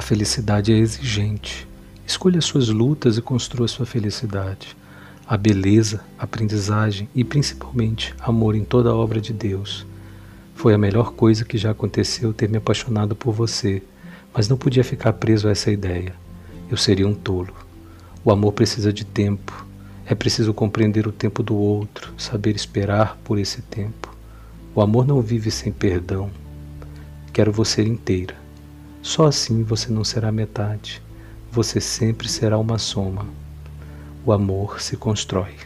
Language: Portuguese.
felicidade é exigente. Escolha suas lutas e construa sua felicidade. A beleza, aprendizagem e principalmente amor em toda a obra de Deus. Foi a melhor coisa que já aconteceu ter me apaixonado por você, mas não podia ficar preso a essa ideia. Eu seria um tolo. O amor precisa de tempo. É preciso compreender o tempo do outro, saber esperar por esse tempo. O amor não vive sem perdão. Quero você inteira. Só assim você não será metade. Você sempre será uma soma. O amor se constrói.